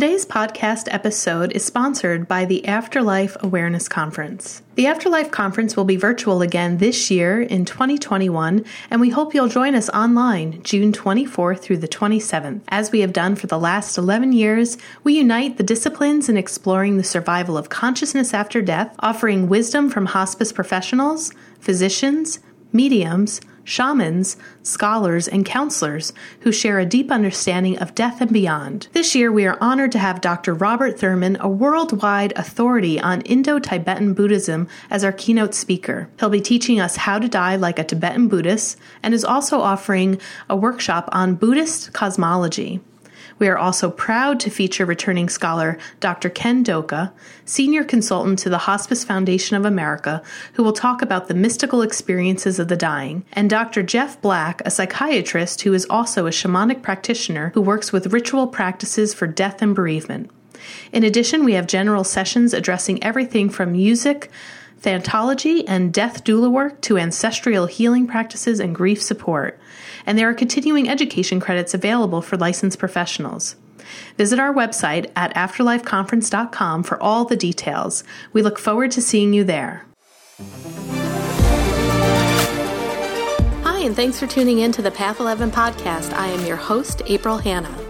Today's podcast episode is sponsored by the Afterlife Awareness Conference. The Afterlife Conference will be virtual again this year in 2021, and we hope you'll join us online June 24th through the 27th. As we have done for the last 11 years, we unite the disciplines in exploring the survival of consciousness after death, offering wisdom from hospice professionals, physicians, mediums, shamans, scholars, and counselors who share a deep understanding of death and beyond. This year, we are honored to have Dr. Robert Thurman, a worldwide authority on Indo Tibetan Buddhism, as our keynote speaker. He'll be teaching us how to die like a Tibetan Buddhist and is also offering a workshop on Buddhist cosmology. We are also proud to feature returning scholar Dr. Ken Doka, senior consultant to the Hospice Foundation of America, who will talk about the mystical experiences of the dying, and Dr. Jeff Black, a psychiatrist who is also a shamanic practitioner who works with ritual practices for death and bereavement. In addition, we have general sessions addressing everything from music, Thanatology and death doula work to ancestral healing practices and grief support. And there are continuing education credits available for licensed professionals. Visit our website at afterlifeconference.com for all the details. We look forward to seeing you there. Hi, and thanks for tuning in to the Path 11 podcast. I am your host, April Hanna.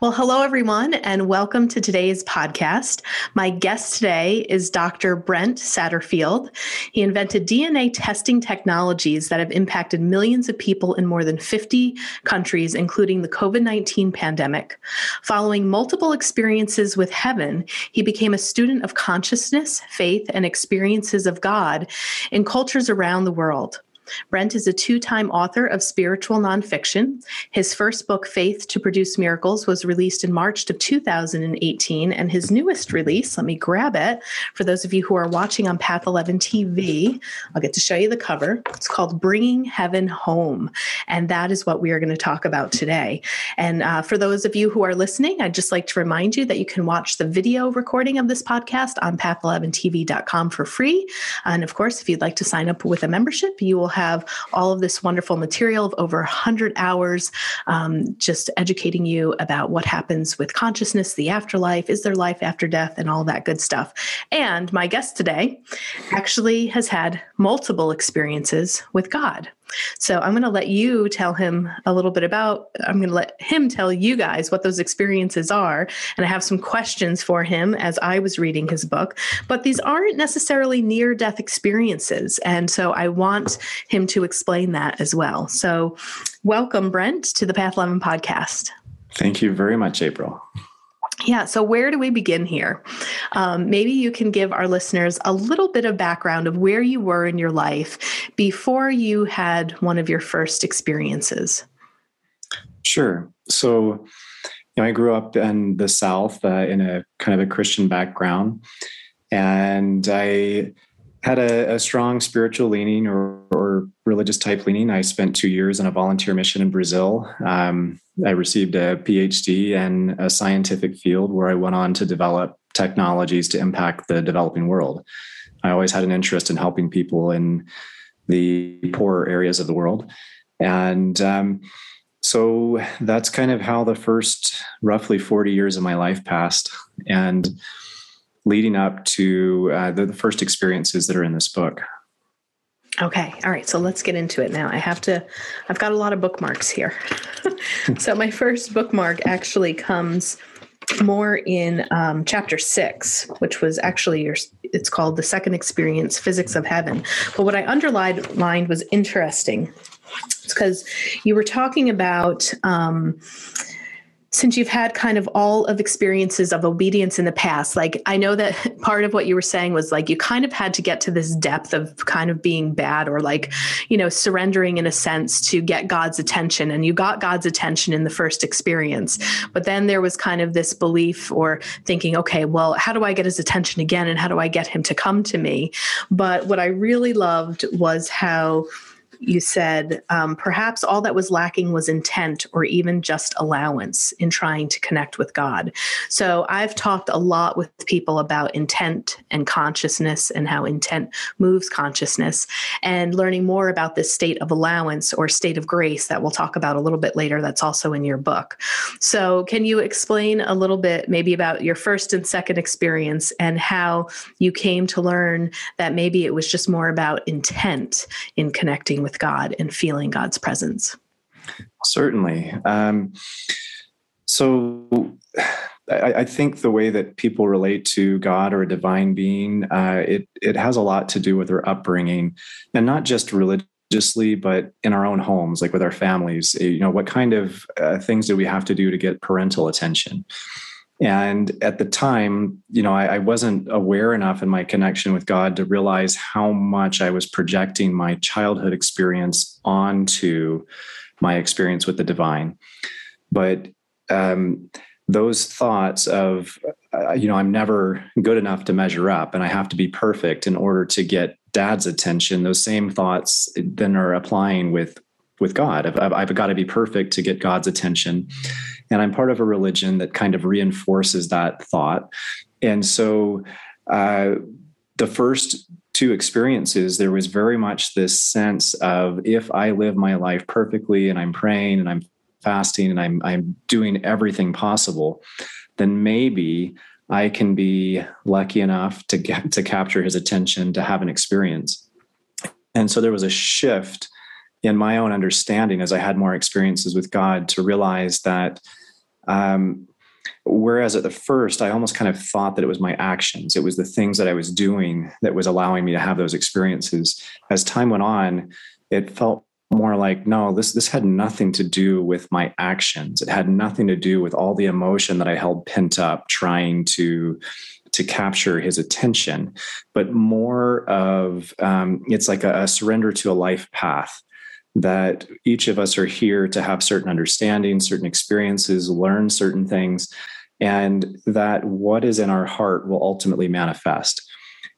Well, hello, everyone, and welcome to today's podcast. My guest today is Dr. Brent Satterfield. He invented DNA testing technologies that have impacted millions of people in more than 50 countries, including the COVID 19 pandemic. Following multiple experiences with heaven, he became a student of consciousness, faith, and experiences of God in cultures around the world. Brent is a two time author of spiritual nonfiction. His first book, Faith to Produce Miracles, was released in March of 2018. And his newest release, let me grab it for those of you who are watching on Path 11 TV, I'll get to show you the cover. It's called Bringing Heaven Home. And that is what we are going to talk about today. And uh, for those of you who are listening, I'd just like to remind you that you can watch the video recording of this podcast on path11tv.com for free. And of course, if you'd like to sign up with a membership, you will have have all of this wonderful material of over 100 hours um, just educating you about what happens with consciousness, the afterlife, is there life after death, and all that good stuff. And my guest today actually has had multiple experiences with God. So I'm going to let you tell him a little bit about, I'm going to let him tell you guys what those experiences are. And I have some questions for him as I was reading his book. But these aren't necessarily near death experiences. And so I want him to explain that as well. So welcome, Brent, to the Path 11 podcast. Thank you very much, April. Yeah. So, where do we begin here? Um, maybe you can give our listeners a little bit of background of where you were in your life before you had one of your first experiences. Sure. So, you know, I grew up in the South uh, in a kind of a Christian background, and I had a, a strong spiritual leaning or, or, religious type leaning. I spent two years in a volunteer mission in Brazil. Um, I received a PhD in a scientific field where I went on to develop technologies to impact the developing world. I always had an interest in helping people in the poorer areas of the world. And um, so that's kind of how the first roughly 40 years of my life passed. And leading up to uh, the, the first experiences that are in this book. Okay. All right. So let's get into it now. I have to, I've got a lot of bookmarks here. so my first bookmark actually comes more in um, chapter six, which was actually your, it's called The Second Experience Physics of Heaven. But what I underlined was interesting. It's because you were talking about, um, since you've had kind of all of experiences of obedience in the past like i know that part of what you were saying was like you kind of had to get to this depth of kind of being bad or like you know surrendering in a sense to get god's attention and you got god's attention in the first experience. But then there was kind of this belief or thinking okay well how do i get his attention again and how do i get him to come to me? But what i really loved was how you said um, perhaps all that was lacking was intent or even just allowance in trying to connect with God. So I've talked a lot with people about intent and consciousness and how intent moves consciousness and learning more about this state of allowance or state of grace that we'll talk about a little bit later. That's also in your book. So, can you explain a little bit maybe about your first and second experience and how you came to learn that maybe it was just more about intent in connecting with? With God and feeling God's presence? Certainly. Um, so I, I, think the way that people relate to God or a divine being, uh, it it has a lot to do with their upbringing, and not just religiously, but in our own homes, like with our families. You know, what kind of uh, things do we have to do to get parental attention? And at the time, you know, I, I, wasn't aware enough in my connection with God to realize how much I was projecting my childhood experience onto my experience with the divine. But um, those thoughts of, uh, you know, I'm never good enough to measure up and I have to be perfect in order to get dad's attention, those same thoughts then are applying with with God. I've, I've got to be perfect to get God's attention. And I'm part of a religion that kind of reinforces that thought. And so uh, the first two experiences, there was very much this sense of if I live my life perfectly and I'm praying and I'm fasting and I'm, I'm doing everything possible, then maybe I can be lucky enough to get to capture his attention to have an experience. And so there was a shift in my own understanding as I had more experiences with God to realize that um, whereas at the first I almost kind of thought that it was my actions, it was the things that I was doing that was allowing me to have those experiences. As time went on, it felt more like no this this had nothing to do with my actions. It had nothing to do with all the emotion that i held pent up trying to to capture his attention but more of um, it's like a, a surrender to a life path that each of us are here to have certain understandings, certain experiences, learn certain things, and that what is in our heart will ultimately manifest.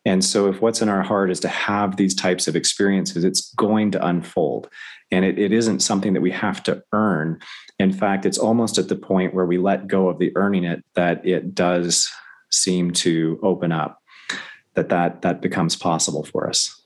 And so, if what's in our heart is to have these types of experiences, it's going to unfold. And it, it isn't something that we have to earn. In fact, it's almost at the point where we let go of the earning it that it does seem to open up, that that, that becomes possible for us.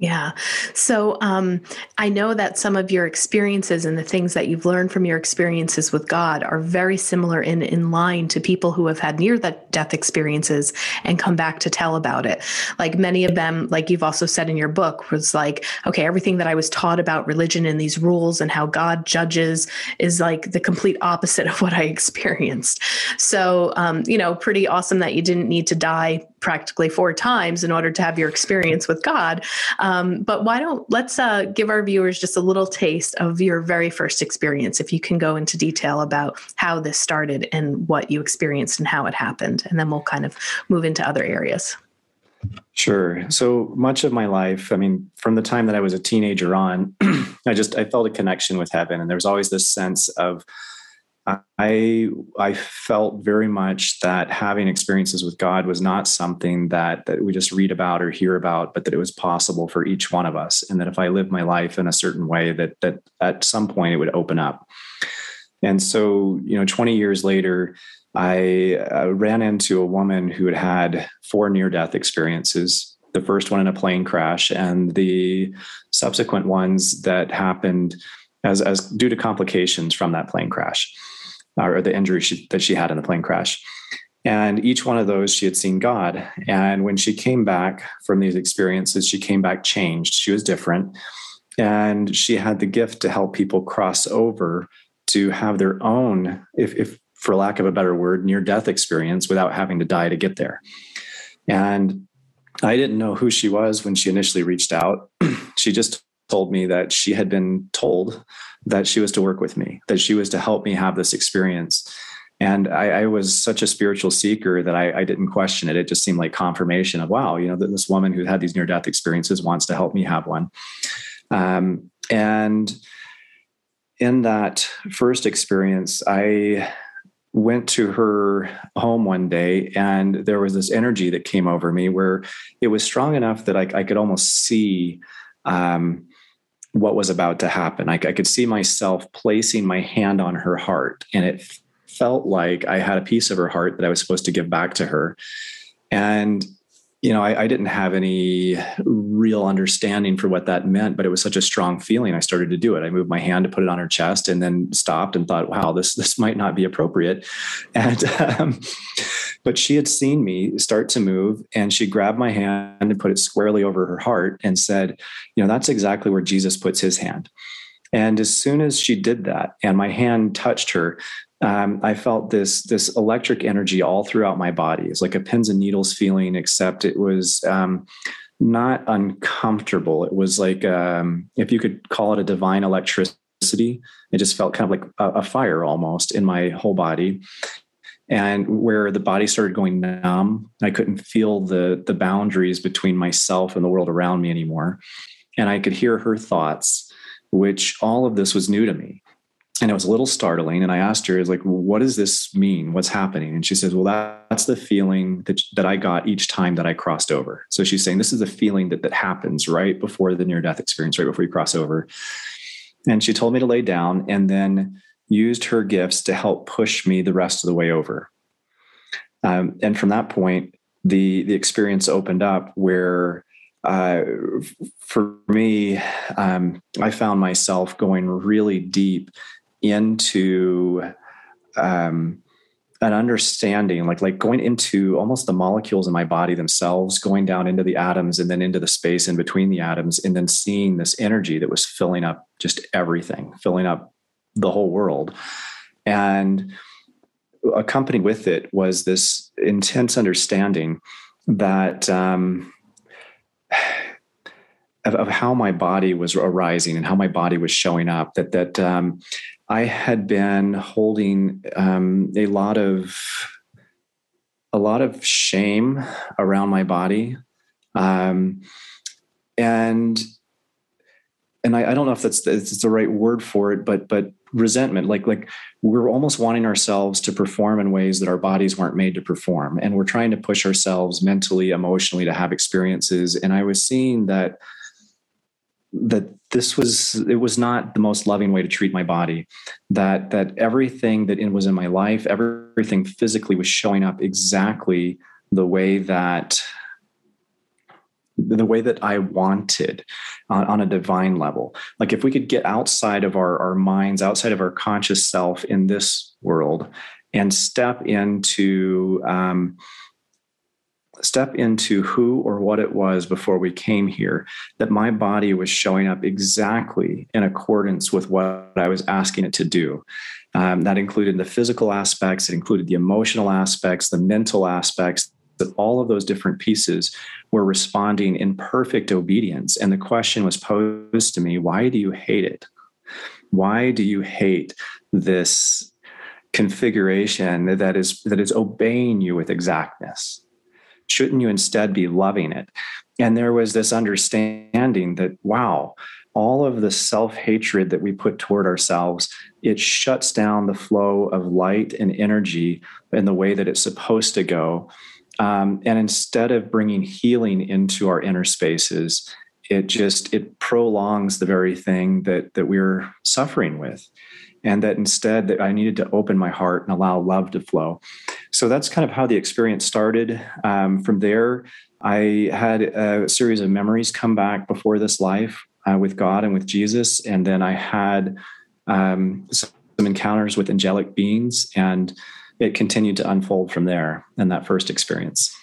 Yeah. So um, I know that some of your experiences and the things that you've learned from your experiences with God are very similar in, in line to people who have had near death experiences and come back to tell about it. Like many of them, like you've also said in your book, was like, okay, everything that I was taught about religion and these rules and how God judges is like the complete opposite of what I experienced. So, um, you know, pretty awesome that you didn't need to die practically four times in order to have your experience with God. Um, but why don't let's uh, give our viewers just a little taste of your very first experience, if you can go into detail about how this started and what you experienced and how it happened, and then we'll kind of move into other areas. Sure. So much of my life, I mean, from the time that I was a teenager on, I just I felt a connection with heaven, and there was always this sense of I I felt very much that having experiences with God was not something that that we just read about or hear about, but that it was possible for each one of us, and that if I lived my life in a certain way, that that at some point it would open up. And so, you know, 20 years later, I uh, ran into a woman who had had four near-death experiences. The first one in a plane crash, and the subsequent ones that happened as as due to complications from that plane crash or the injury she, that she had in the plane crash. And each one of those, she had seen God. And when she came back from these experiences, she came back changed. She was different. And she had the gift to help people cross over to have their own, if, if for lack of a better word, near death experience without having to die to get there. And I didn't know who she was when she initially reached out. she just told me that she had been told that she was to work with me, that she was to help me have this experience. And I, I was such a spiritual seeker that I, I, didn't question it. It just seemed like confirmation of, wow, you know, that this woman who had these near death experiences wants to help me have one. Um, and in that first experience, I went to her home one day and there was this energy that came over me where it was strong enough that I, I could almost see um, what was about to happen. I, I, could see myself placing my hand on her heart, and it felt like I had a piece of her heart that I was supposed to give back to her. And you know, I, I, didn't have any real understanding for what that meant, but it was such a strong feeling. I started to do it. I moved my hand to put it on her chest, and then stopped and thought, "Wow, this this might not be appropriate." And um, but she had seen me start to move, and she grabbed my hand and put it squarely over her heart and said, "You know, that's exactly where Jesus puts his hand." And as soon as she did that, and my hand touched her, um, I felt this this electric energy all throughout my body. It's like a pins and needles feeling, except it was um, not uncomfortable. It was like um, if you could call it a divine electricity. It just felt kind of like a, a fire almost in my whole body, and where the body started going numb. I couldn't feel the the boundaries between myself and the world around me anymore, and I could hear her thoughts, which all of this was new to me. And it was a little startling. And i asked her is like what does this mean? What's happening? And she says well that's the feeling that, that i got each time that i crossed over. So she's saying this is the feeling that, that happens right before the near death experience right before you cross over. And she told me to lay down. And then used her gifts to help push me the rest of the way over. Um, and from that point the the experience opened up where uh, for me, um, I found myself going really deep into um, an understanding like like going into almost the molecules in my body themselves going down into the atoms and then into the space in between the atoms and then seeing this energy that was filling up just everything filling up the whole world. And accompanied with it was this intense understanding that um, of, of, how my body was arising and how my body was showing up that that um, I had been holding um, a lot of a lot of shame around my body, um, and and I, I, don't know if that's it's the right word for it, but but resentment, like like we're almost wanting ourselves to perform in ways that our bodies weren't made to perform, and we're trying to push ourselves mentally, emotionally to have experiences. And I was seeing that that this was it was not the most loving way to treat my body that that everything that was in my life everything physically was showing up exactly the way that the way that I wanted on, on, a divine level. Like if we could get outside of our, our minds, outside of our conscious self in this world, and step into um, step into who or what it was before we came here, that my body was showing up exactly in accordance with what I was asking it to do. Um, that included the physical aspects, it included the emotional aspects, the mental aspects, that all of those different pieces were responding in perfect obedience. And the question was posed to me why do you hate it? Why do you hate this configuration that is that is obeying you with exactness Shouldn't you instead be loving it? And there was this understanding that, wow, all of the self hatred that we put toward ourselves, it shuts down the flow of light and energy in the way that it's supposed to go. Um, and instead of bringing healing into our inner spaces, it just it prolongs the very thing that that we're suffering with. And that instead that i needed to open my heart and allow love to flow. So that's kind of how the experience started. Um, from there i had a series of memories come back before this life uh, with god and with jesus. And then i had um, some encounters with angelic beings. And it continued to unfold from there in that first experience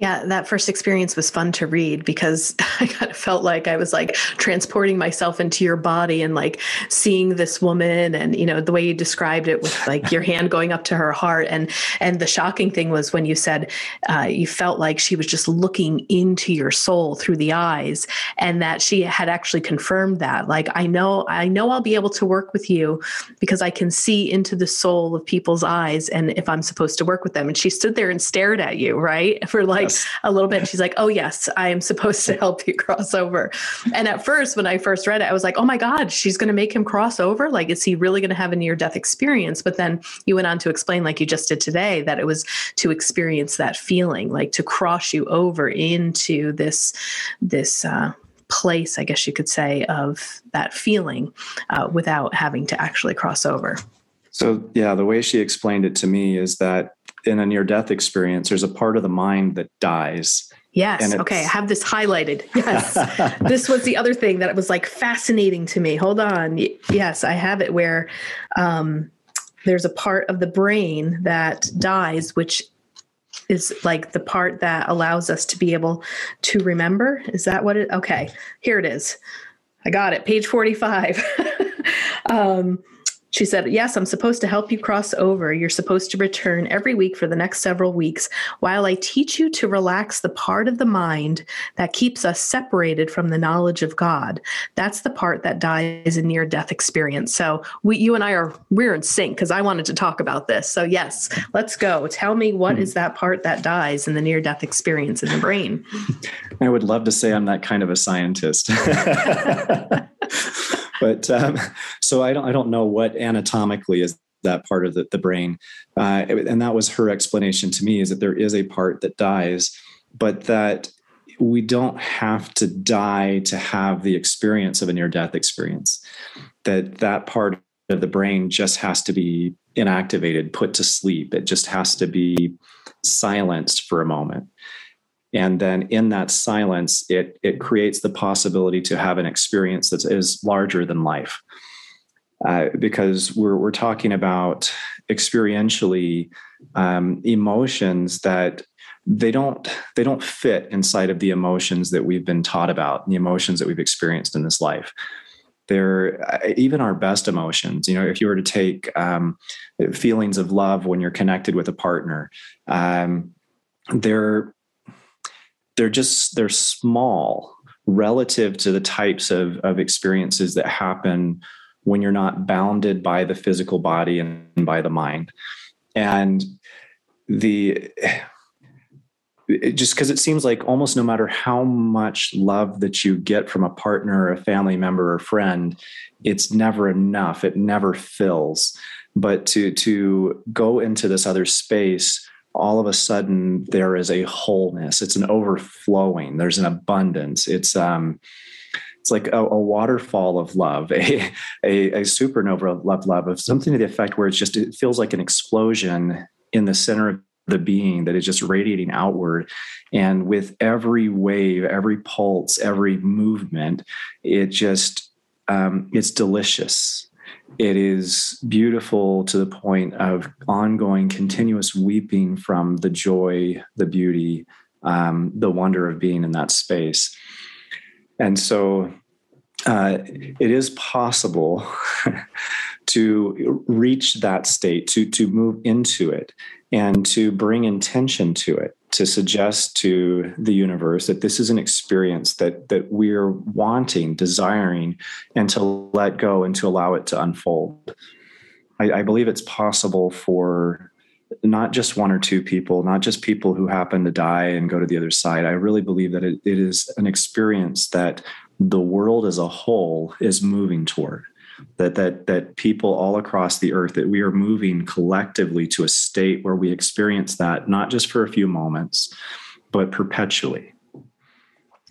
Yeah, that first experience was fun to read because I kind of felt like I was like transporting myself into your body and like seeing this woman and you know the way you described it with like your hand going up to her heart. And and the shocking thing was when you said uh, you felt like she was just looking into your soul through the eyes and that she had actually confirmed that. Like I know I know I'll be able to work with you because I can see into the soul of people's eyes and if I'm supposed to work with them. And she stood there and stared at you right for like yes. a little bit. She's like, "Oh yes, I am supposed to help you cross over." And at first, when I first read it, I was like, "Oh my God, she's going to make him cross over! Like, is he really going to have a near death experience?" But then you went on to explain, like you just did today, that it was to experience that feeling, like to cross you over into this this. Uh, place, I guess you could say, of that feeling uh, without having to actually cross over. So, yeah, the way she explained it to me is that in a near death experience, there's a part of the mind that dies. Yes. Okay. I have this highlighted. Yes. this was the other thing that was like fascinating to me. Hold on. Yes, I have it where um, there's a part of the brain that dies, which is like the part that allows us to be able to remember. Is that what it? Okay. Here it is. I got it. Page 45. um, she said, Yes, I'm supposed to help you cross over. You're supposed to return every week for the next several weeks while I teach you to relax the part of the mind that keeps us separated from the knowledge of God. That's the part that dies in near death experience. So we, you and I are, we're in sync because I wanted to talk about this. So, yes, let's go. Tell me what is that part that dies in the near death experience in the brain? I would love to say I'm that kind of a scientist. but um, so I don't I don't know what anatomically is that part of the, the brain, uh, and that was her explanation to me is that there is a part that dies, but that we don't have to die to have the experience of a near death experience. That that part of the brain just has to be inactivated, put to sleep. It just has to be silenced for a moment and then in that silence it it creates the possibility to have an experience that is larger than life. Uh, because we're we're talking about experientially um, emotions that they don't they don't fit inside of the emotions that we've been taught about the emotions that we've experienced in this life. They're uh, even our best emotions you know if you were to take um, feelings of love when you're connected with a partner um, they're they're just they're small relative to the types of, of experiences that happen when you're not bounded by the physical body and by the mind. And the just because it seems like almost no matter how much love that you get from a partner a family member or friend it's never enough. It never fills. But to to go into this other space all of a sudden there is a wholeness. It's an overflowing. There's an abundance. It's um it's like a, a waterfall of love a, a, a supernova of love love of something to the effect where it's just it feels like an explosion in the center of the being that is just radiating outward. And with every wave every pulse every movement it just um, it's delicious it is beautiful to the point of ongoing, continuous weeping from the joy, the beauty, um, the wonder of being in that space. And so uh, it is possible to reach that state, to, to move into it, and to bring intention to it to suggest to the universe that this is an experience that that we're wanting, desiring, and to let go and to allow it to unfold. I, I believe it's possible for not just one or two people, not just people who happen to die and go to the other side. I really believe that it, it is an experience that the world as a whole is moving toward that that that people all across the earth that we are moving collectively to a state where we experience that not just for a few moments but perpetually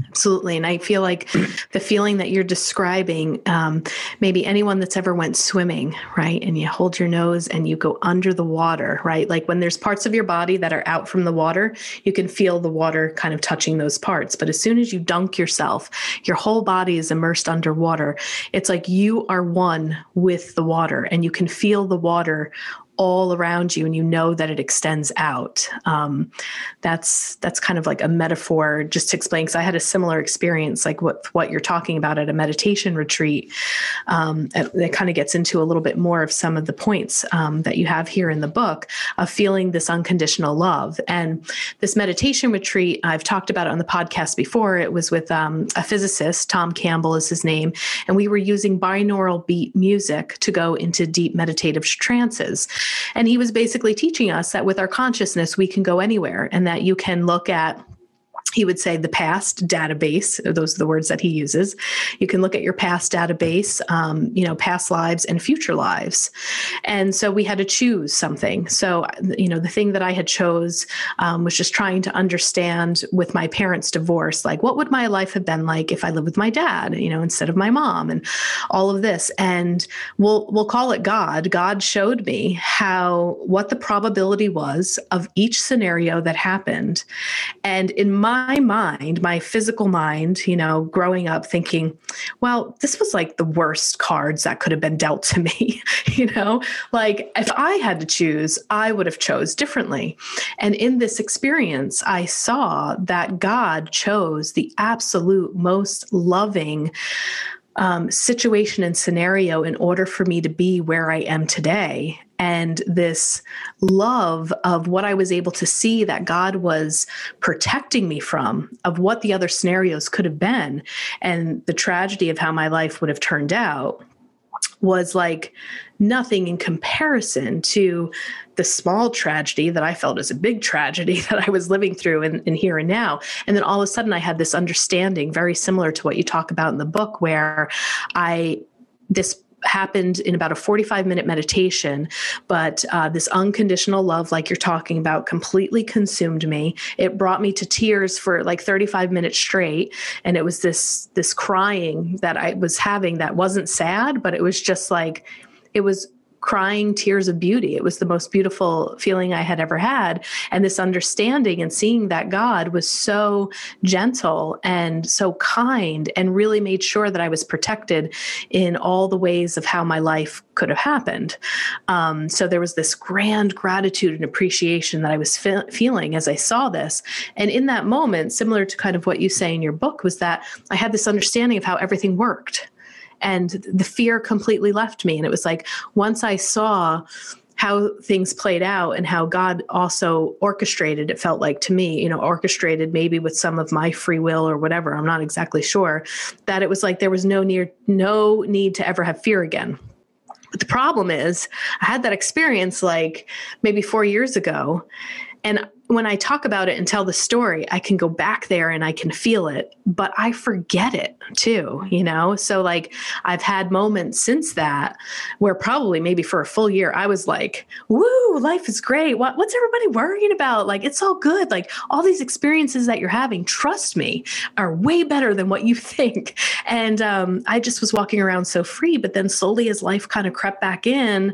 Absolutely. And I feel like the feeling that you're describing, um, maybe anyone that's ever went swimming, right? And you hold your nose and you go under the water, right? Like when there's parts of your body that are out from the water, you can feel the water kind of touching those parts. But as soon as you dunk yourself, your whole body is immersed underwater. It's like you are one with the water and you can feel the water all around you and you know that it extends out. Um, that's that's kind of like a metaphor just to explain because I had a similar experience like what what you're talking about at a meditation retreat. Um, that kind of gets into a little bit more of some of the points um, that you have here in the book of feeling this unconditional love. And this meditation retreat, I've talked about it on the podcast before. It was with um, a physicist, Tom Campbell is his name, and we were using binaural beat music to go into deep meditative trances. And he was basically teaching us that with our consciousness, we can go anywhere and that you can look at he would say the past database those are the words that he uses. You can look at your past database um, you know past lives and future lives. And so we had to choose something. So you know the thing that i had chose um, was just trying to understand with my parents divorce like what would my life have been like if i lived with my dad you know instead of my mom and all of this. And we'll we'll call it god. God showed me how what the probability was of each scenario that happened. And in my my mind, my physical mind, you know, growing up thinking, well, this was like the worst cards that could have been dealt to me, you know? Like if I had to choose, I would have chose differently. And in this experience, I saw that God chose the absolute most loving um, situation and scenario in order for me to be where I am today. And this love of what I was able to see that God was protecting me from, of what the other scenarios could have been, and the tragedy of how my life would have turned out was like nothing in comparison to the small tragedy that I felt as a big tragedy that I was living through in, in, here and now. And then all of a sudden, I had this understanding very similar to what you talk about in the book, where I, this happened in about a 45 minute meditation but uh, this unconditional love like you're talking about completely consumed me. It brought me to tears for like 35 minutes straight and it was this this crying that i was having that wasn't sad but it was just like it was crying tears of beauty. It was the most beautiful feeling I had ever had. And this understanding and seeing that God was so gentle and so kind and really made sure that I was protected in all the ways of how my life could have happened. Um, so there was this grand gratitude and appreciation that I was fe- feeling as I saw this. And in that moment, similar to kind of what you say in your book, was that I had this understanding of how everything worked and the fear completely left me and it was like once i saw how things played out and how God also orchestrated, it felt like to me, you know, orchestrated maybe with some of my free will or whatever, I'm not exactly sure, that it was like there was no near no need to ever have fear again. But the problem is I had that experience like maybe four years ago. And when I talk about it and tell the story, I can go back there and I can feel it, but I forget it too, you know? So, like, I've had moments since that where probably maybe for a full year, I was like, woo, life is great. What, what's everybody worrying about? Like, it's all good. Like, all these experiences that you're having, trust me, are way better than what you think. And um, I just was walking around so free. But then slowly, as life kind of crept back in,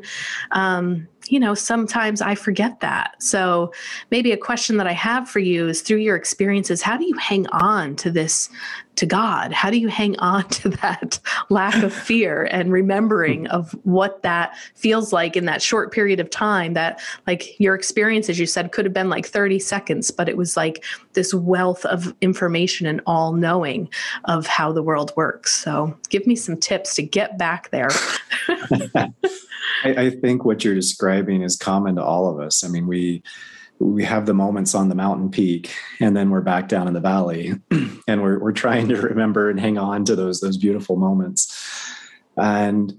um, you know, sometimes I forget that. So maybe a question that I have for you is through your experiences, how do you hang on to this, to God? How do you hang on to that lack of fear and remembering hmm. of what that feels like in that short period of time that, like, your experience, as you said, could have been like 30 seconds, but it was like this wealth of information and all knowing of how the world works. So give me some tips to get back there. I, I think what you're describing is common to all of us. I mean, we we have the moments on the mountain peak and then we're back down in the valley. And we're, we're trying to remember and hang on to those those beautiful moments. And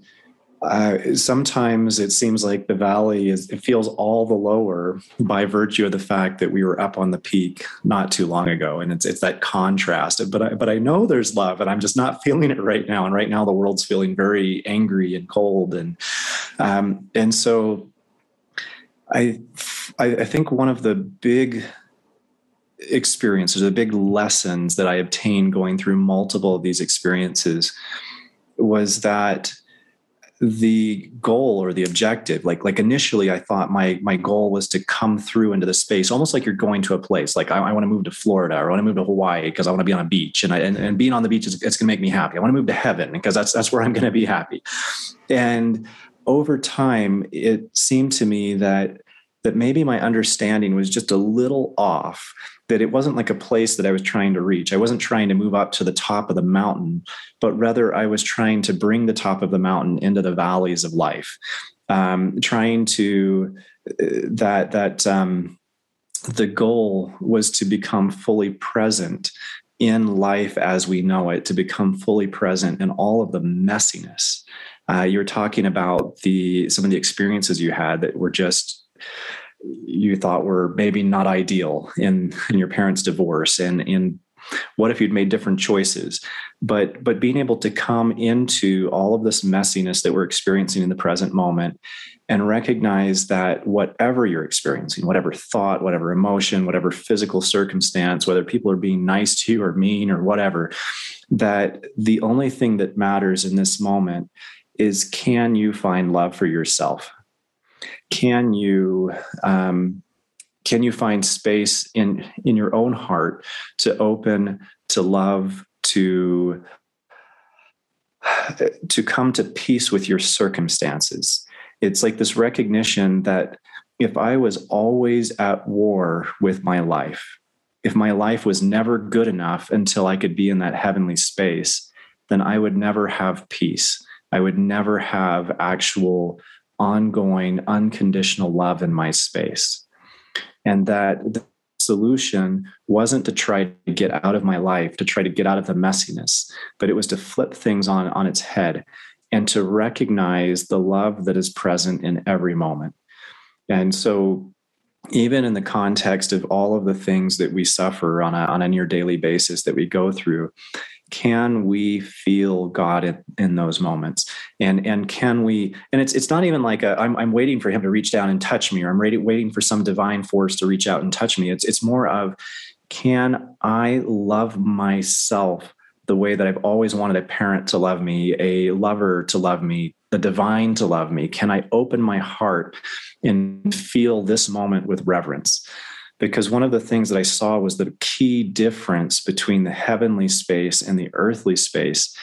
uh, sometimes it seems like the valley is it feels all the lower by virtue of the fact that we were up on the peak not too long ago. And it's it's that contrast. But I, but I know there's love and I'm just not feeling it right now. And right now the world's feeling very angry and cold. And um, and so I I think one of the big experiences the big lessons that I obtained going through multiple of these experiences was that the goal or the objective like like initially i thought my my goal was to come through into the space almost like you're going to a place like i, I want to move to florida or i want to move to hawaii because i want to be on a beach and I, and, and being on the beach is it's going to make me happy. I want to move to heaven because that's that's where i'm going to be happy. And over time, it seemed to me that that maybe my understanding was just a little off that it wasn't like a place that I was trying to reach. I wasn't trying to move up to the top of the mountain, but rather I was trying to bring the top of the mountain into the valleys of life, um, trying to uh, that that um, the goal was to become fully present in life as we know it, to become fully present in all of the messiness. Uh, you were talking about the some of the experiences you had that were just you thought were maybe not ideal in in your parents' divorce and in what if you'd made different choices but but being able to come into all of this messiness that we're experiencing in the present moment and recognize that whatever you're experiencing whatever thought whatever emotion whatever physical circumstance whether people are being nice to you or mean or whatever that the only thing that matters in this moment is can you find love for yourself? Can you um, can you find space in in your own heart to open to love to to come to peace with your circumstances? It's like this recognition that if i was always at war with my life if my life was never good enough until i could be in that heavenly space then i would never have peace. I would never have actual ongoing unconditional love in my space. And that the solution wasn't to try to get out of my life, to try to get out of the messiness, but it was to flip things on, on its head and to recognize the love that is present in every moment. And so even in the context of all of the things that we suffer on a, on a near daily basis that we go through, can we feel God in, in, those moments? And and can we? And it's it's not even like am I'm I'm waiting for Him to reach down and touch me, or I'm ready, waiting for some divine force to reach out and touch me. It's it's more of can I love myself the way that I've always wanted a parent to love me, a lover to love me, the divine to love me? Can I open my heart and feel this moment with reverence? Because one of the things that I saw was the key difference between the heavenly space and the earthly space.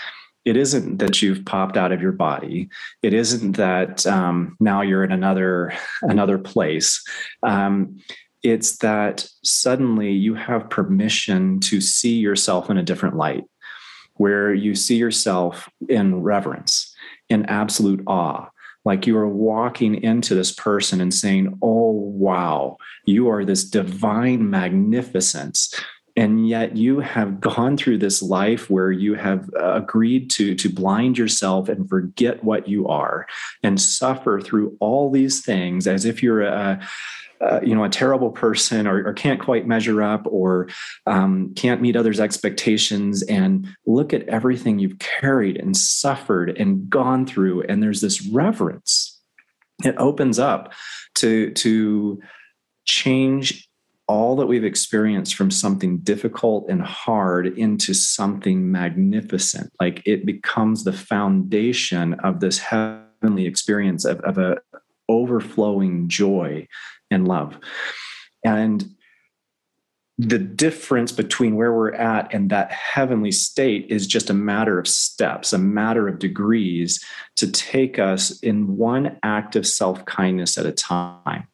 It isn't that you've popped out of your body. It isn't that um, now you're in another another place. Um, it's that suddenly you have permission to see yourself in a different light, where you see yourself in reverence, in absolute awe, like you are walking into this person and saying, Oh, wow, you are this divine magnificence. And yet you have gone through this life where you have uh, agreed to, to blind yourself and forget what you are and suffer through all these things as if you're a, uh, you know a terrible person or, or, can't quite measure up or um, can't meet others expectations and look at everything you've carried and suffered and gone through. And there's this reverence it opens up to to change all that we've experienced from something difficult and hard into something magnificent. Like it becomes the foundation of this heavenly experience of, of a overflowing joy and love. And the difference between where we're at and that heavenly state is just a matter of steps, a matter of degrees to take us in one act of self kindness at a time.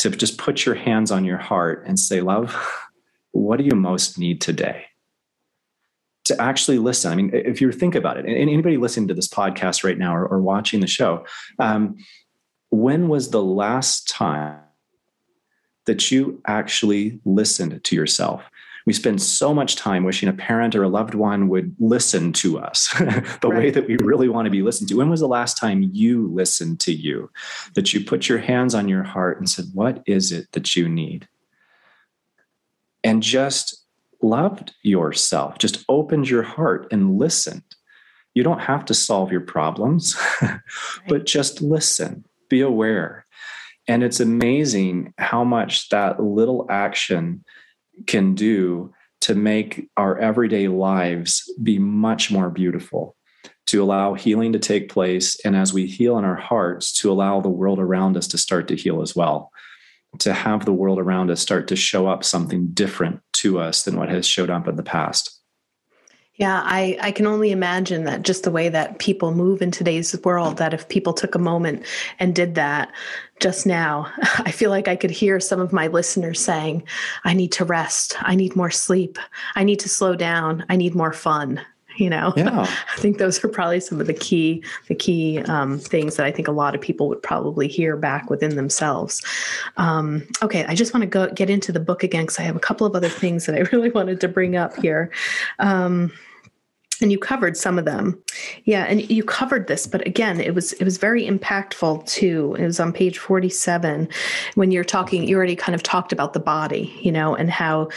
To just put your hands on your heart and say, Love, what do you most need today? To actually listen. I mean, if you think about it, anybody listening to this podcast right now or, or watching the show, um, when was the last time that you actually listened to yourself. We spend so much time wishing a parent or a loved one would listen to us the right. way that we really want to be listened to. When was the last time you listened to you? That you put your hands on your heart and said, What is it that you need? And just loved yourself, just opened your heart and listened. You don't have to solve your problems, but just listen, be aware and it's amazing how much that little action can do to make our everyday lives be much more beautiful, to allow healing to take place. And as we heal in our hearts, to allow the world around us to start to heal as well, to have the world around us start to show up something different to us than what has showed up in the past. Yeah, I, I can only imagine that just the way that people move in today's world, that if people took a moment and did that just now, I feel like I could hear some of my listeners saying, I need to rest. I need more sleep. I need to slow down. I need more fun you know? Yeah. i think those are probably some of the key the key um, things that i think a lot of people would probably hear back within themselves. Um, okay i just want to go get into the book again because i have a couple of other things that i really wanted to bring up here. Um, and you covered some of them. Yeah and you covered this but again it was it was very impactful too. It was on page 47 when you're talking you already kind of talked about the body you know and how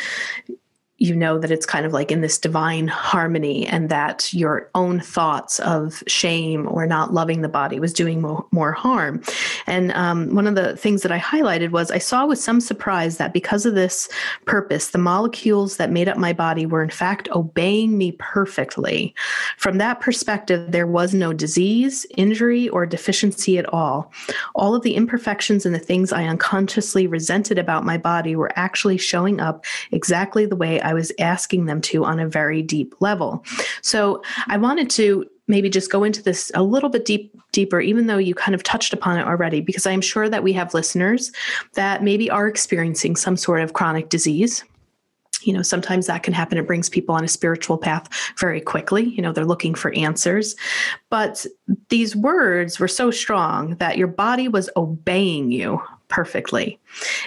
you know that it's kind of like in this divine harmony and that your own thoughts of shame or not loving the body was doing more, more harm. And um, one of the things that i highlighted was i saw with some surprise that because of this purpose the molecules that made up my body were in fact obeying me perfectly. From that perspective there was no disease injury or deficiency at all. All of the imperfections and the things i unconsciously resented about my body were actually showing up exactly the way I was asking them to on a very deep level. So I wanted to maybe just go into this a little bit deep deeper even though you kind of touched upon it already because i'm sure that we have listeners that maybe are experiencing some sort of chronic disease. You know sometimes that can happen. It brings people on a spiritual path very quickly. You know they're looking for answers. But these words were so strong that your body was obeying you perfectly.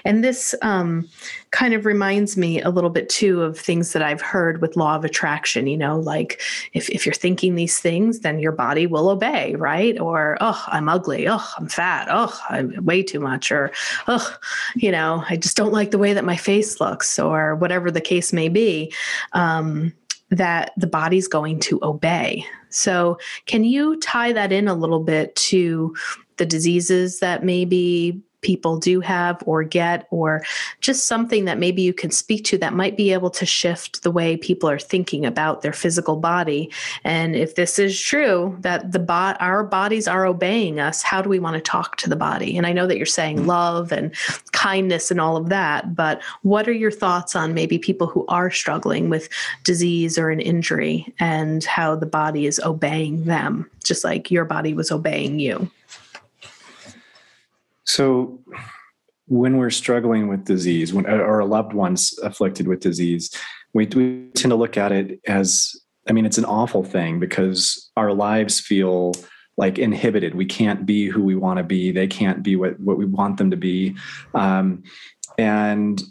And this um, kind of reminds me a little bit too of things that I've heard with law of attraction, you know, like if, if you're thinking these things, then your body will obey, right? Or, oh, I'm ugly. Oh, I'm fat. Oh, I'm way too much. Or, oh, you know, I just don't like the way that my face looks, or whatever the case may be. Um, that the body's going to obey. So, can you tie that in a little bit to the diseases that maybe people do have or get, or just something that maybe you can speak to that might be able to shift the way people are thinking about their physical body. And if this is true, that the bot our bodies are obeying us, how do we want to talk to the body? And I know that you're saying mm-hmm. love and kindness and all of that, but what are your thoughts on maybe people who are struggling with disease or an injury and how the body is obeying them, just like your body was obeying you? So, when we're struggling with disease, when or a loved one's afflicted with disease, we, we tend to look at it as I mean, it's an awful thing because our lives feel like inhibited. We can't be who we want to be. They can't be what, what we want them to be. Um, and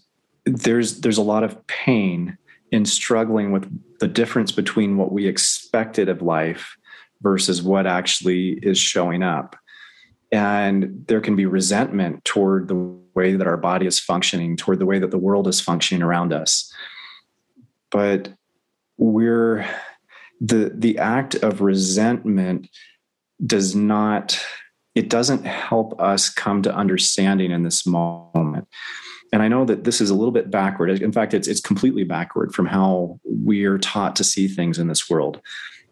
there's there's a lot of pain in struggling with the difference between what we expected of life versus what actually is showing up and there can be resentment toward the way that our body is functioning toward the way that the world is functioning around us. But we're the the act of resentment does not it doesn't help us come to understanding in this moment. And i know that this is a little bit backward. In fact it's it's completely backward from how we're taught to see things in this world.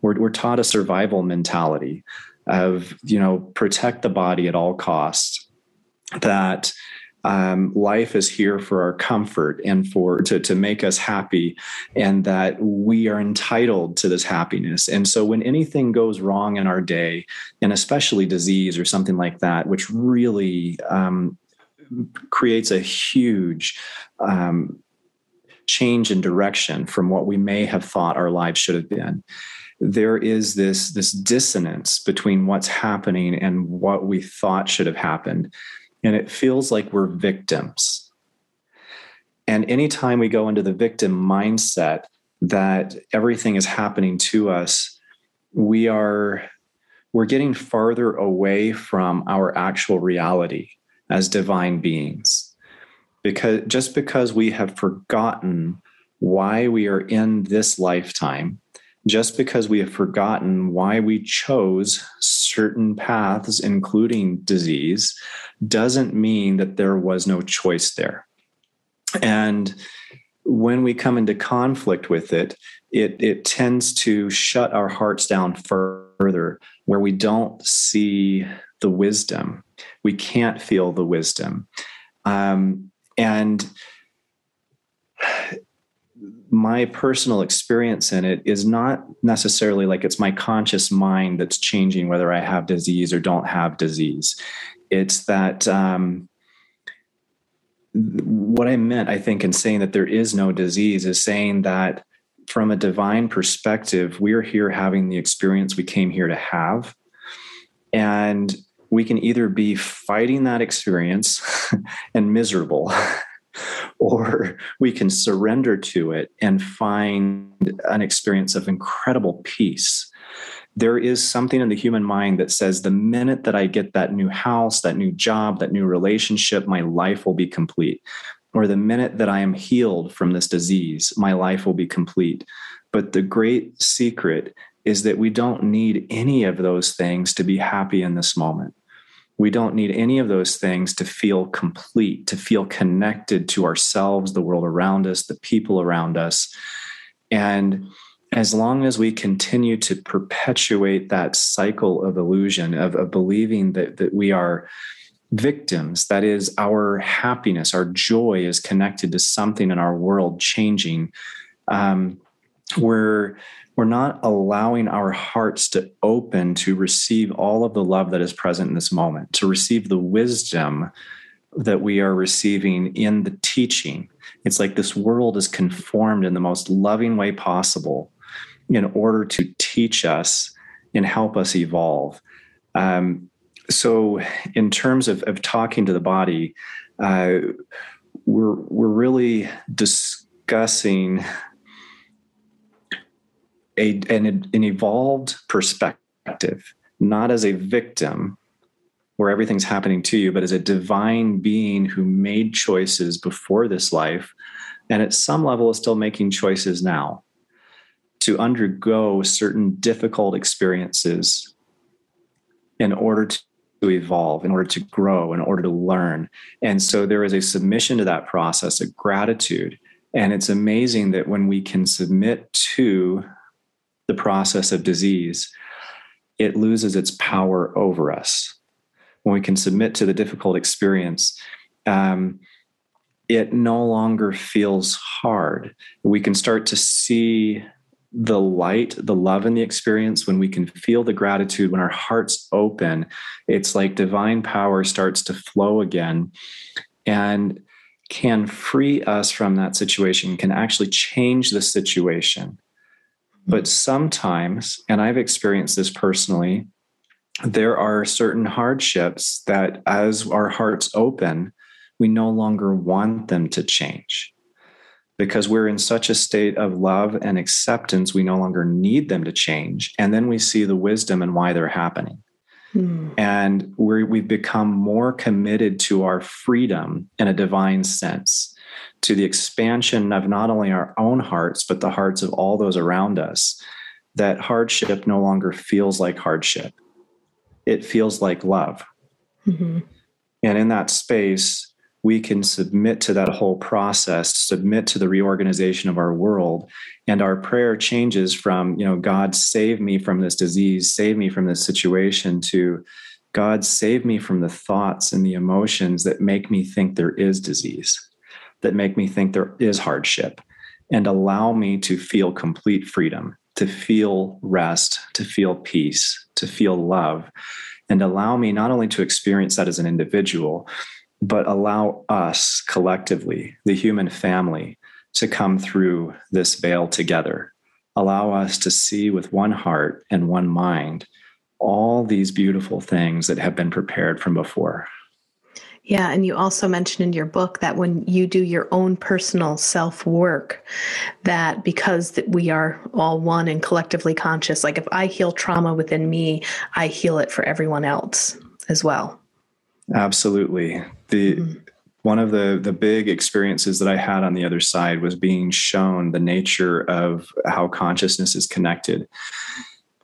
We're, we're taught a survival mentality of you know protect the body at all costs that um, life is here for our comfort and for to, to make us happy and that we are entitled to this happiness. And so when anything goes wrong in our day and especially disease or something like that which really um, creates a huge um, change in direction from what we may have thought our lives should have been there is this this dissonance between what's happening and what we thought should have happened. And it feels like we're victims. And anytime we go into the victim mindset that everything is happening to us we are we're getting farther away from our actual reality as divine beings. Because just because we have forgotten why we are in this lifetime just because we have forgotten why we chose certain paths, including disease, doesn't mean that there was no choice there. And when we come into conflict with it, it, it tends to shut our hearts down further, where we don't see the wisdom. We can't feel the wisdom. Um, and my personal experience in it is not necessarily like it's my conscious mind that's changing whether I have disease or don't have disease. It's that um, what I meant, I think, in saying that there is no disease is saying that from a divine perspective, we're here having the experience we came here to have. And we can either be fighting that experience and miserable or we can surrender to it and find an experience of incredible peace. There is something in the human mind that says the minute that I get that new house, that new job, that new relationship, my life will be complete. Or the minute that I am healed from this disease, my life will be complete. But the great secret is that we don't need any of those things to be happy in this moment. We don't need any of those things to feel complete, to feel connected to ourselves, the world around us, the people around us. And as long as we continue to perpetuate that cycle of illusion, of, of believing that, that we are victims, that is, our happiness, our joy is connected to something in our world changing, um, we're we're not allowing our hearts to open to receive all of the love that is present in this moment, to receive the wisdom that we are receiving in the teaching. It's like this world is conformed in the most loving way possible in order to teach us and help us evolve. Um, so, in terms of, of talking to the body, uh, we're we're really discussing a, an, an evolved perspective, not as a victim where everything's happening to you, but as a divine being who made choices before this life and at some level is still making choices now to undergo certain difficult experiences in order to evolve, in order to grow, in order to learn. And so there is a submission to that process, a gratitude. And it's amazing that when we can submit to the process of disease, it loses its power over us. When we can submit to the difficult experience, um, it no longer feels hard. We can start to see the light, the love in the experience, when we can feel the gratitude, when our hearts open, it's like divine power starts to flow again and can free us from that situation, can actually change the situation. But sometimes, and I've experienced this personally, there are certain hardships that as our hearts open, we no longer want them to change because we're in such a state of love and acceptance, we no longer need them to change. And then we see the wisdom and why they're happening. Hmm. And we we've become more committed to our freedom in a divine sense to the expansion of not only our own hearts, but the hearts of all those around us, that hardship no longer feels like hardship. It feels like love. Mm-hmm. And in that space, we can submit to that whole process, submit to the reorganization of our world. And our prayer changes from, you know, God, save me from this disease, save me from this situation, to God, save me from the thoughts and the emotions that make me think there is disease that make me think there is hardship and allow me to feel complete freedom, to feel rest, to feel peace, to feel love, and allow me not only to experience that as an individual, but allow us collectively, the human family, to come through this veil together. Allow us to see with one heart and one mind all these beautiful things that have been prepared from before. Yeah, and you also mentioned in your book that when you do your own personal self work, that because that we are all one and collectively conscious, like if I heal trauma within me, I heal it for everyone else as well. Absolutely. The mm-hmm. one of the the big experiences that I had on the other side was being shown the nature of how consciousness is connected.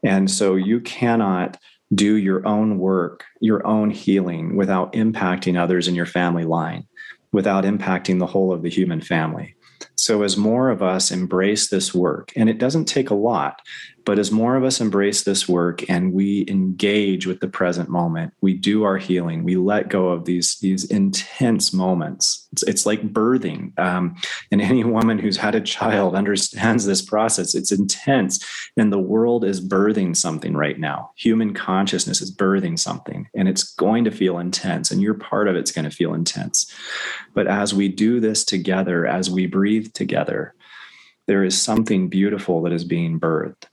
And so you cannot do your own work, your own healing without impacting others in your family line, without impacting the whole of the human family. So, as more of us embrace this work, and it doesn't take a lot, But as more of us embrace this work and we engage with the present moment, we do our healing. We let go of these these intense moments. It's, it's like birthing, um, and any woman who's had a child understands this process. It's intense, and the world is birthing something right now. Human consciousness is birthing something, and it's going to feel intense, and you're part of it's going to feel intense. But as we do this together, as we breathe together, there is something beautiful that is being birthed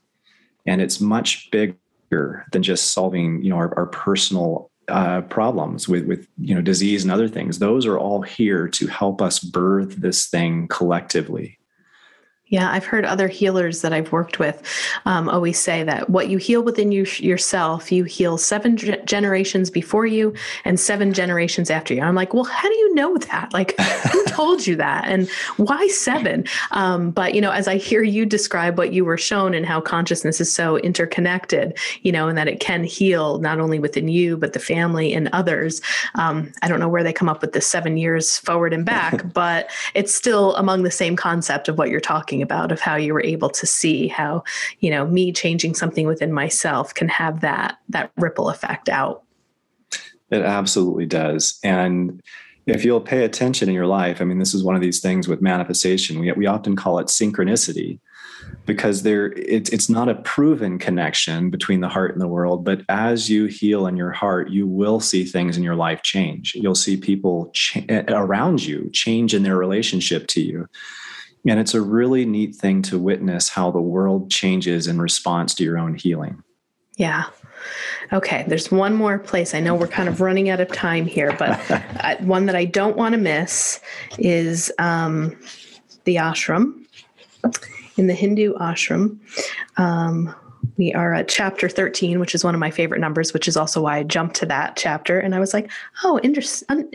and it's much bigger than just solving you know our, our personal uh, problems with with you know disease and other things. Those are all here to help us birth this thing collectively yeah, I've heard other healers that I've worked with um, always say that what you heal within you yourself, you heal seven g- generations before you and seven generations after you. I'm like, well, how do you know that? Like, who told you that? And why seven? Um, but, you know, as I hear you describe what you were shown and how consciousness is so interconnected, you know, and that it can heal not only within you, but the family and others. Um, I don't know where they come up with the seven years forward and back, but it's still among the same concept of what you're talking talking about of how you were able to see how you know me changing something within myself can have that that ripple effect out. It absolutely does. And if you'll pay attention in your life i mean this is one of these things with manifestation. We, we often call it synchronicity because there it, it's not a proven connection between the heart and the world but as you heal in your heart you will see things in your life change. You'll see people ch- around you change in their relationship to you and it's a really neat thing to witness how the world changes in response to your own healing. Yeah. Okay, there's one more place. I know we're kind of running out of time here, but one that I don't want to miss is um, the ashram. In the Hindu ashram, um, we are at chapter 13, which is one of my favorite numbers, which is also why I jumped to that chapter. And I was like, oh, inter-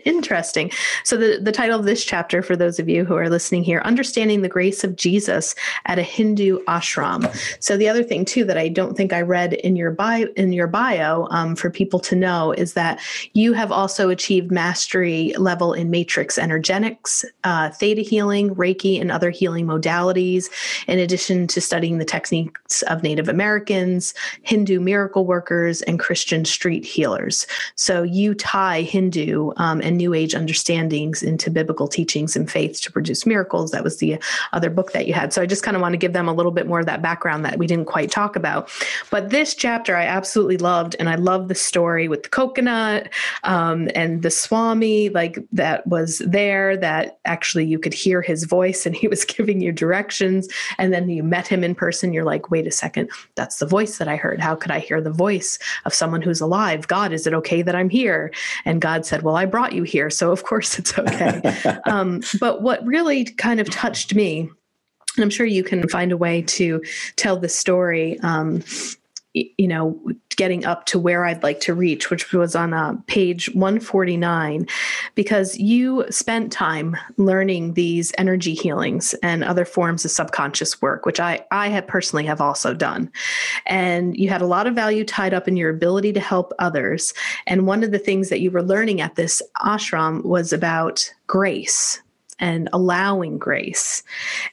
interesting. So, the, the title of this chapter, for those of you who are listening here, Understanding the Grace of Jesus at a Hindu Ashram. So, the other thing, too, that I don't think I read in your bio, in your bio um, for people to know is that you have also achieved mastery level in matrix energetics, uh, theta healing, Reiki, and other healing modalities, in addition to studying the techniques of Native American Wiccans, Hindu miracle workers, and Christian street healers. So you tie Hindu um, and New Age understandings into biblical teachings and faith to produce miracles. That was the other book that you had. So I just kind of want to give them a little bit more of that background that we didn't quite talk about. But this chapter I absolutely loved, and I love the story with the coconut um, and the Swami, like that was there, that actually you could hear his voice and he was giving you directions. And then you met him in person. You're like, wait a second, that's the voice that I heard. How could I hear the voice of someone who's alive? God, is it okay that I'm here? And God said, Well, I brought you here. So of course it's okay. um, but what really kind of touched me, and I'm sure you can find a way to tell the story. Um, you know, getting up to where I'd like to reach, which was on uh, page 149, because you spent time learning these energy healings and other forms of subconscious work, which I, I have personally have also done. And you had a lot of value tied up in your ability to help others. And one of the things that you were learning at this ashram was about grace and allowing grace.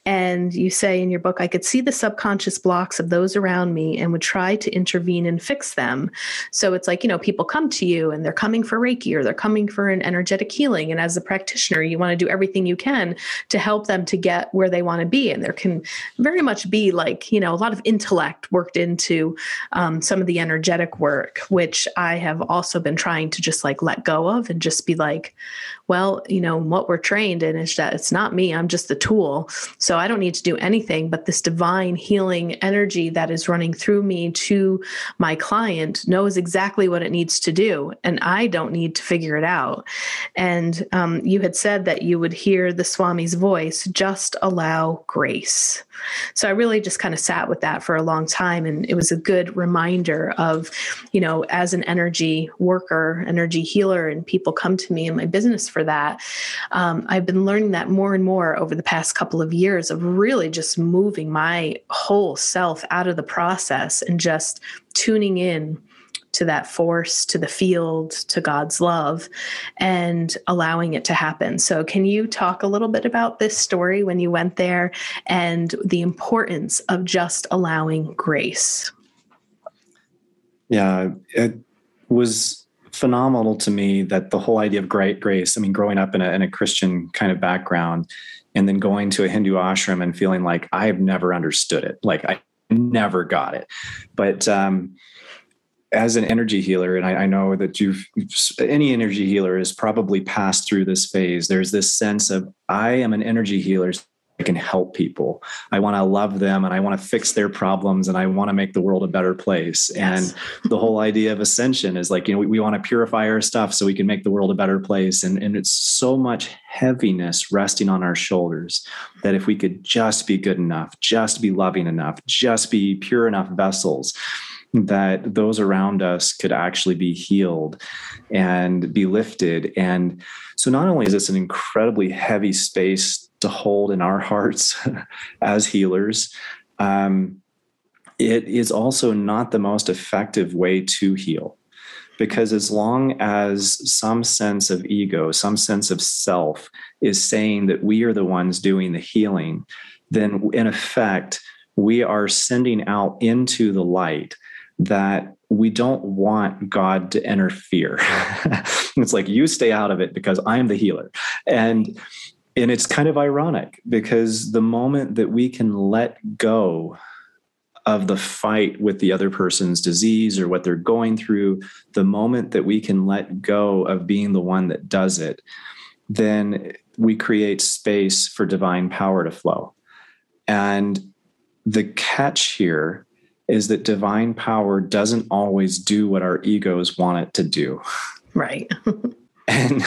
And you say in your book, I could see the subconscious blocks of those around me and would try to intervene and fix them. So it's like, you know, people come to you and they're coming for Reiki or they're coming for an energetic healing. And as a practitioner, you want to do everything you can to help them to get where they want to be. And there can very much be like, you know, a lot of intellect worked into um, some of the energetic work, which I have also been trying to just like let go of and just be like, well, you know, what we're trained in is that it's not me, I'm just the tool. So I don't need to do anything, but this divine healing energy that is running through me to my client knows exactly what it needs to do. And I don't need to figure it out. And um, you had said that you would hear the Swami's voice, just allow grace. So I really just kind of sat with that for a long time. And it was a good reminder of, you know, as an energy worker, energy healer, and people come to me in my business for that. Um, I've been learning that more and more over the past couple of years of really just moving my whole self out of the process and just tuning in to that force, to the field, to God's love, and allowing it to happen. So, can you talk a little bit about this story when you went there and the importance of just allowing grace? Yeah, it was phenomenal to me that the whole idea of great grace, I mean, growing up in a, in a Christian kind of background and then going to a Hindu ashram and feeling like I've never understood it. Like I never got it. But, um, as an energy healer, and I, I, know that you've any energy healer has probably passed through this phase. There's this sense of I am an energy healer. I can help people. I want to love them and I want to fix their problems and I want to make the world a better place. Yes. And the whole idea of ascension is like, you know, we, we, want to purify our stuff so we can make the world a better place. And, and it's so much heaviness resting on our shoulders that if we could just be good enough, just be loving enough, just be pure enough vessels, that those around us could actually be healed and be lifted. And so, not only is this an incredibly heavy space to hold in our hearts as healers, um, it is also not the most effective way to heal. Because as long as some sense of ego, some sense of self is saying that we are the ones doing the healing, then in effect, we are sending out into the light that we don't want God to interfere. it's like you stay out of it because I'm the healer. And and it's kind of ironic because the moment that we can let go of the fight with the other person's disease or what they're going through, the moment that we can let go of being the one that does it, then we create space for divine power to flow. And the catch here is that divine power doesn't always do what our egos want it to do. Right. and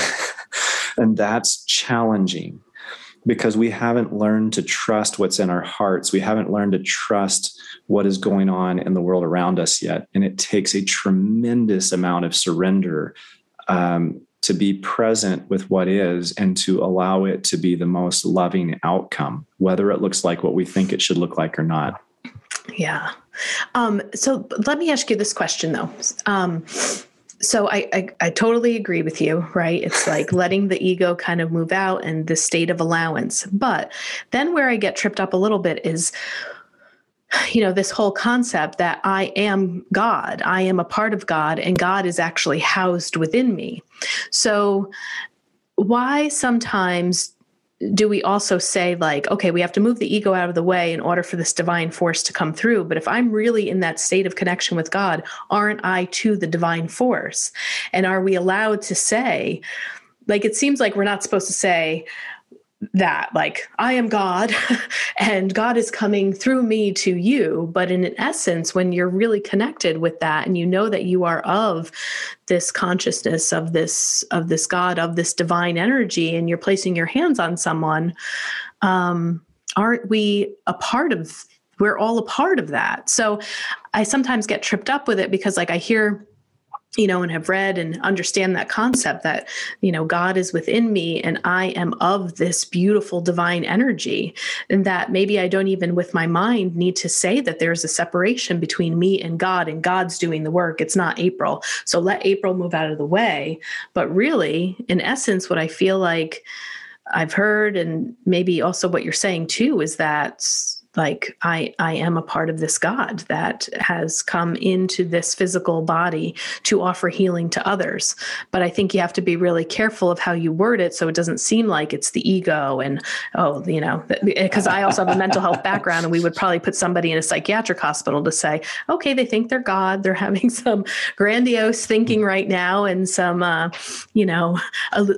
and that's challenging because we haven't learned to trust what's in our hearts. We haven't learned to trust what is going on in the world around us yet. And it takes a tremendous amount of surrender um, to be present with what is and to allow it to be the most loving outcome, whether it looks like what we think it should look like or not. Yeah. Um, so let me ask you this question though. Um, so I, I, I totally agree with you, right? It's like letting the ego kind of move out and the state of allowance. But then where I get tripped up a little bit is you know this whole concept that i am god i am a part of god and god is actually housed within me so why sometimes do we also say like okay we have to move the ego out of the way in order for this divine force to come through? But if i'm really in that state of connection with god aren't i to the divine force? And are we allowed to say like it seems like we're not supposed to say that like i am god and god is coming through me to you. But in essence when you're really connected with that and you know that you are of this consciousness of this of this god of this divine energy and you're placing your hands on someone um aren't we a part of we're all a part of that. So i sometimes get tripped up with it because like i hear you know, and have read and understand that concept that, you know, God is within me and I am of this beautiful divine energy. And that maybe I don't even with my mind need to say that there's a separation between me and God and God's doing the work. It's not April. So let April move out of the way. But really, in essence, what I feel like I've heard, and maybe also what you're saying too, is that like i i am a part of this god that has come into this physical body to offer healing to others. But i think you have to be really careful of how you word it so it doesn't seem like it's the ego and oh you know because i also have a mental health background and we would probably put somebody in a psychiatric hospital to say okay they think they're god. They're having some grandiose thinking right now and some uh, you know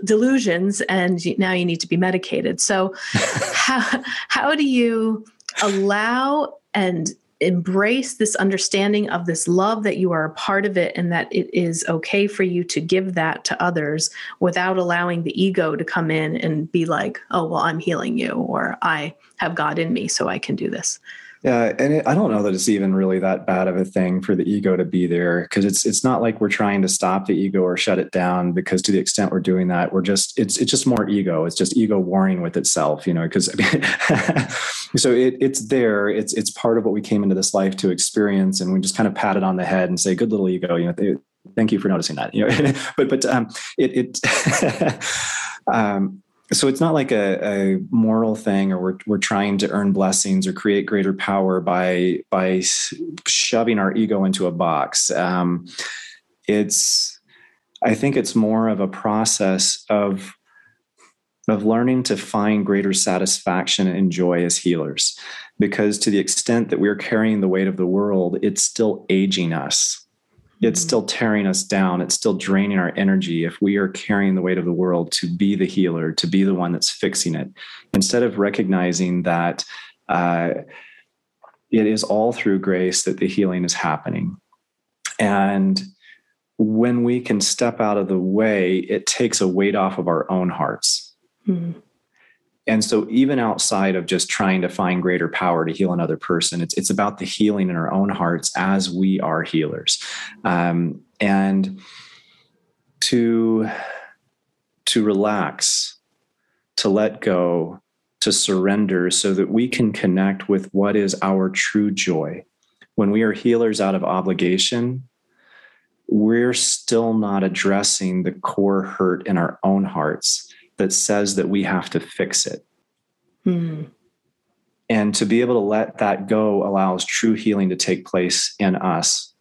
delusions and now you need to be medicated. So how how do you allow and embrace this understanding of this love that you are a part of it and that it is okay for you to give that to others without allowing the ego to come in and be like, oh, well, I'm healing you or I have God in me, so I can do this. Yeah, and it, I don't know that it's even really that bad of a thing for the ego to be there because it's it's not like we're trying to stop the ego or shut it down because to the extent we're doing that, we're just it's it's just more ego. It's just ego warring with itself, you know. Because so it, it's there. It's it's part of what we came into this life to experience, and we just kind of pat it on the head and say, "Good little ego," you know. Thank you for noticing that. You know, but but um, it it. um, so it's not like a, a, moral thing or we're, we're trying to earn blessings or create greater power by by shoving our ego into a box. Um, it's i think it's more of a process of of learning to find greater satisfaction and joy as healers. Because to the extent that we're carrying the weight of the world it's still aging us it's still tearing us down. It's still draining our energy if we are carrying the weight of the world to be the healer, to be the one that's fixing it, instead of recognizing that uh, it is all through grace that the healing is happening. And when we can step out of the way, it takes a weight off of our own hearts. Mm-hmm. And so, even outside of just trying to find greater power to heal another person, it's it's about the healing in our own hearts as we are healers, um, and to to relax, to let go, to surrender, so that we can connect with what is our true joy. When we are healers out of obligation, we're still not addressing the core hurt in our own hearts that says that we have to fix it. Mm. And to be able to let that go allows true healing to take place in us.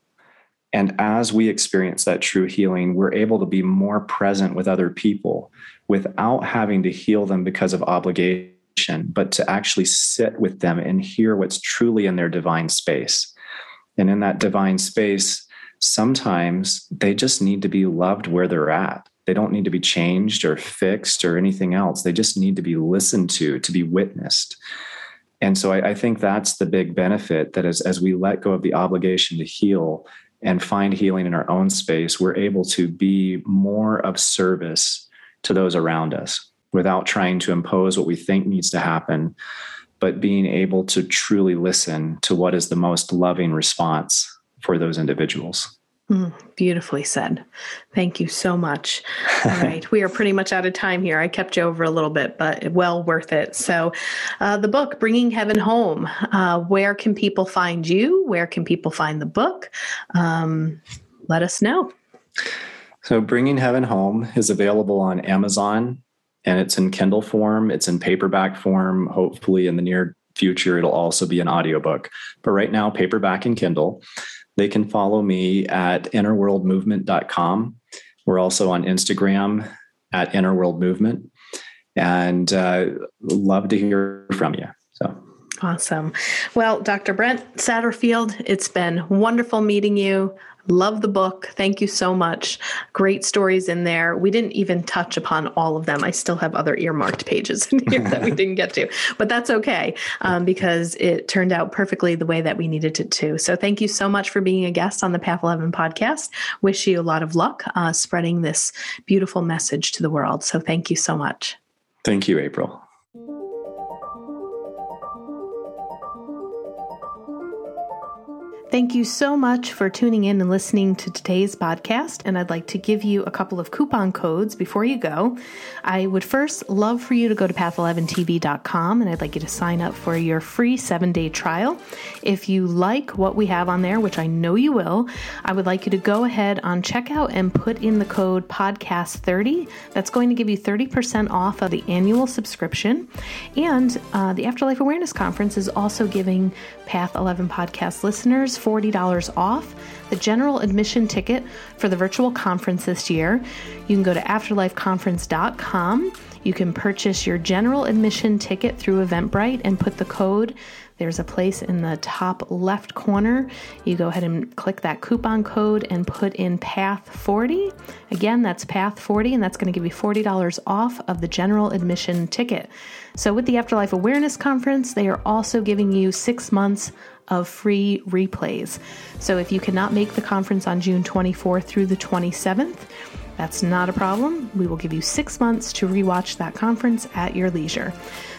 And as we experience that true healing, we're able to be more present with other people without having to heal them because of obligation, but to actually sit with them and hear what's truly in their divine space. And in that divine space, sometimes they just need to be loved where they're at. They don't need to be changed or fixed or anything else. They just need to be listened to, to be witnessed. And so I, I think that's the big benefit that as, as we let go of the obligation to heal and find healing in our own space, we're able to be more of service to those around us without trying to impose what we think needs to happen, but being able to truly listen to what is the most loving response for those individuals. Mm, beautifully said. Thank you so much. All right. we are pretty much out of time here. I kept you over a little bit, but well worth it. So, uh, the book, Bringing Heaven Home, uh, where can people find you? Where can people find the book? Um, let us know. So, Bringing Heaven Home is available on Amazon and it's in Kindle form, it's in paperback form. Hopefully, in the near future, it'll also be an audiobook. But right now, paperback and Kindle. They can follow me at innerworldmovement.com. We're also on Instagram at innerworldmovement and uh, love to hear from you. So awesome. Well, Dr. Brent Satterfield, it's been wonderful meeting you. Love the book. Thank you so much. Great stories in there. We didn't even touch upon all of them. I still have other earmarked pages in here that we didn't get to, but that's okay um, because it turned out perfectly the way that we needed it to. So thank you so much for being a guest on the Path 11 podcast. Wish you a lot of luck uh, spreading this beautiful message to the world. So thank you so much. Thank you, April. Thank you so much for tuning in and listening to today's podcast. And I'd like to give you a couple of coupon codes before you go. I would first love for you to go to path11tv.com and I'd like you to sign up for your free seven day trial. If you like what we have on there, which I know you will, I would like you to go ahead on checkout and put in the code podcast30. That's going to give you 30% off of the annual subscription. And uh, the Afterlife Awareness Conference is also giving Path 11 podcast listeners $40 off the general admission ticket for the virtual conference this year. You can go to afterlifeconference.com. You can purchase your general admission ticket through Eventbrite and put the code there's a place in the top left corner. You go ahead and click that coupon code and put in PATH40. Again, that's PATH40, and that's going to give you $40 off of the general admission ticket. So, with the Afterlife Awareness Conference, they are also giving you six months of free replays. So if you cannot make the conference on June 24th through the 27th, That's not a problem. We will give you six months to rewatch that conference at your leisure.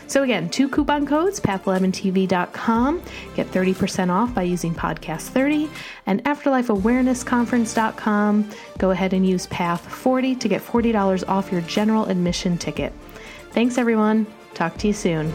So, again, two coupon codes, path11tv.com. Get 30% off by using podcast30 and afterlifeawarenessconference.com. Go ahead and use PATH40 to get $40 off your general admission ticket. Thanks, everyone. Talk to you soon.